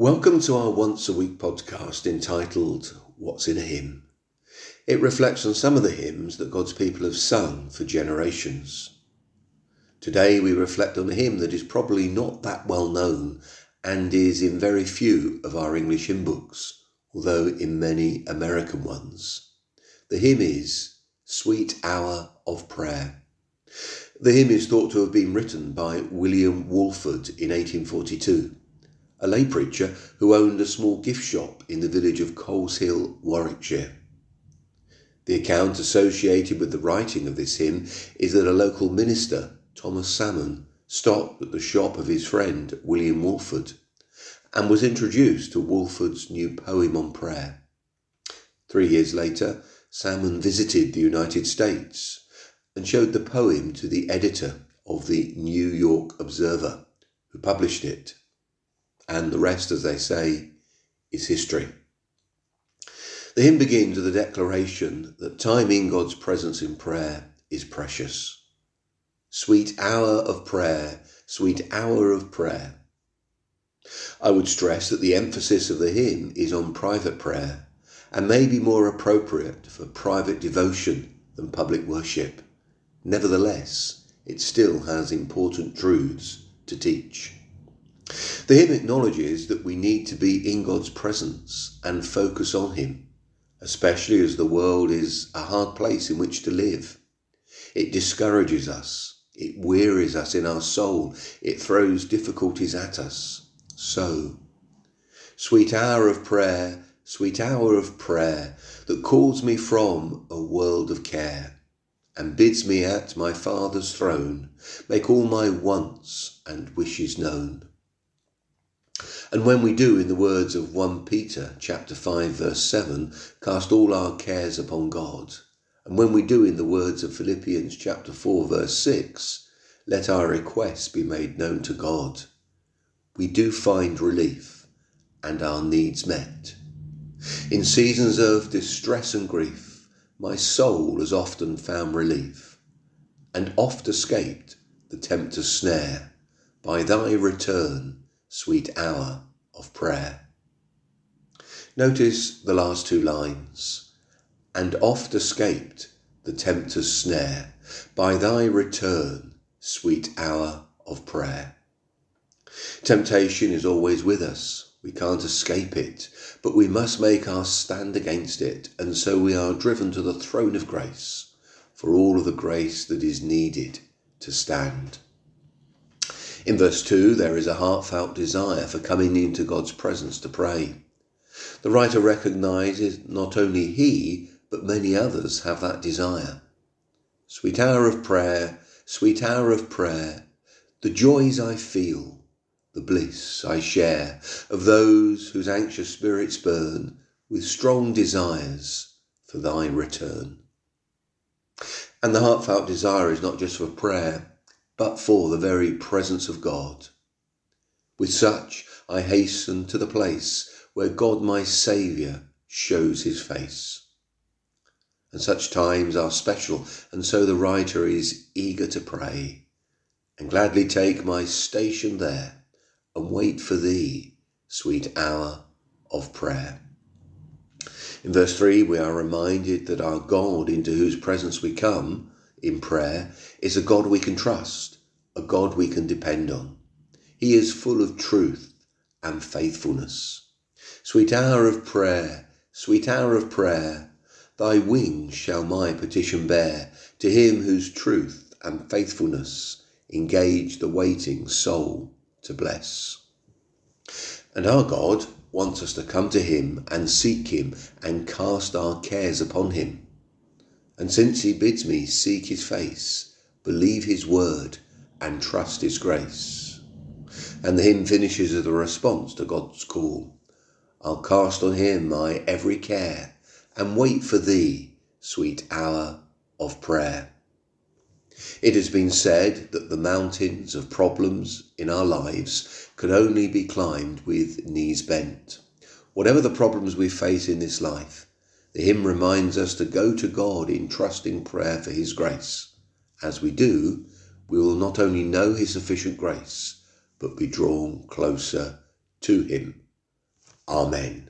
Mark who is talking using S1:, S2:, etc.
S1: Welcome to our once a week podcast entitled What's in a Hymn. It reflects on some of the hymns that God's people have sung for generations. Today we reflect on a hymn that is probably not that well known and is in very few of our English hymn books, although in many American ones. The hymn is Sweet Hour of Prayer. The hymn is thought to have been written by William Walford in 1842 a lay preacher who owned a small gift shop in the village of Coleshill, Warwickshire. The account associated with the writing of this hymn is that a local minister, Thomas Salmon, stopped at the shop of his friend William Walford and was introduced to Walford's new poem on prayer. Three years later, Salmon visited the United States and showed the poem to the editor of the New York Observer, who published it and the rest, as they say, is history. The hymn begins with a declaration that time in God's presence in prayer is precious. Sweet hour of prayer, sweet hour of prayer. I would stress that the emphasis of the hymn is on private prayer and may be more appropriate for private devotion than public worship. Nevertheless, it still has important truths to teach. The hymn acknowledges that we need to be in God's presence and focus on Him, especially as the world is a hard place in which to live. It discourages us, it wearies us in our soul, it throws difficulties at us. So, sweet hour of prayer, sweet hour of prayer that calls me from a world of care and bids me at my Father's throne make all my wants and wishes known. And when we do, in the words of 1 Peter chapter 5 verse 7, cast all our cares upon God, and when we do, in the words of Philippians chapter 4 verse 6, let our requests be made known to God, we do find relief and our needs met. In seasons of distress and grief, my soul has often found relief, and oft escaped the tempter's snare. By thy return sweet hour of prayer. Notice the last two lines. And oft escaped the tempter's snare by thy return, sweet hour of prayer. Temptation is always with us. We can't escape it, but we must make our stand against it, and so we are driven to the throne of grace for all of the grace that is needed to stand. In verse 2, there is a heartfelt desire for coming into God's presence to pray. The writer recognizes not only he, but many others have that desire. Sweet hour of prayer, sweet hour of prayer, the joys I feel, the bliss I share of those whose anxious spirits burn with strong desires for thy return. And the heartfelt desire is not just for prayer, but for the very presence of God. With such I hasten to the place where God my Saviour shows his face. And such times are special, and so the writer is eager to pray, and gladly take my station there, and wait for thee, sweet hour of prayer. In verse 3, we are reminded that our God, into whose presence we come, in prayer is a God we can trust, a God we can depend on. He is full of truth and faithfulness. Sweet hour of prayer, sweet hour of prayer, thy wings shall my petition bear to him whose truth and faithfulness engage the waiting soul to bless. And our God wants us to come to him and seek him and cast our cares upon him. And since he bids me seek his face, believe his word, and trust his grace. And the hymn finishes with a response to God's call. I'll cast on him my every care, and wait for thee, sweet hour of prayer. It has been said that the mountains of problems in our lives can only be climbed with knees bent. Whatever the problems we face in this life, the hymn reminds us to go to God in trusting prayer for His grace. As we do, we will not only know His sufficient grace, but be drawn closer to Him. Amen.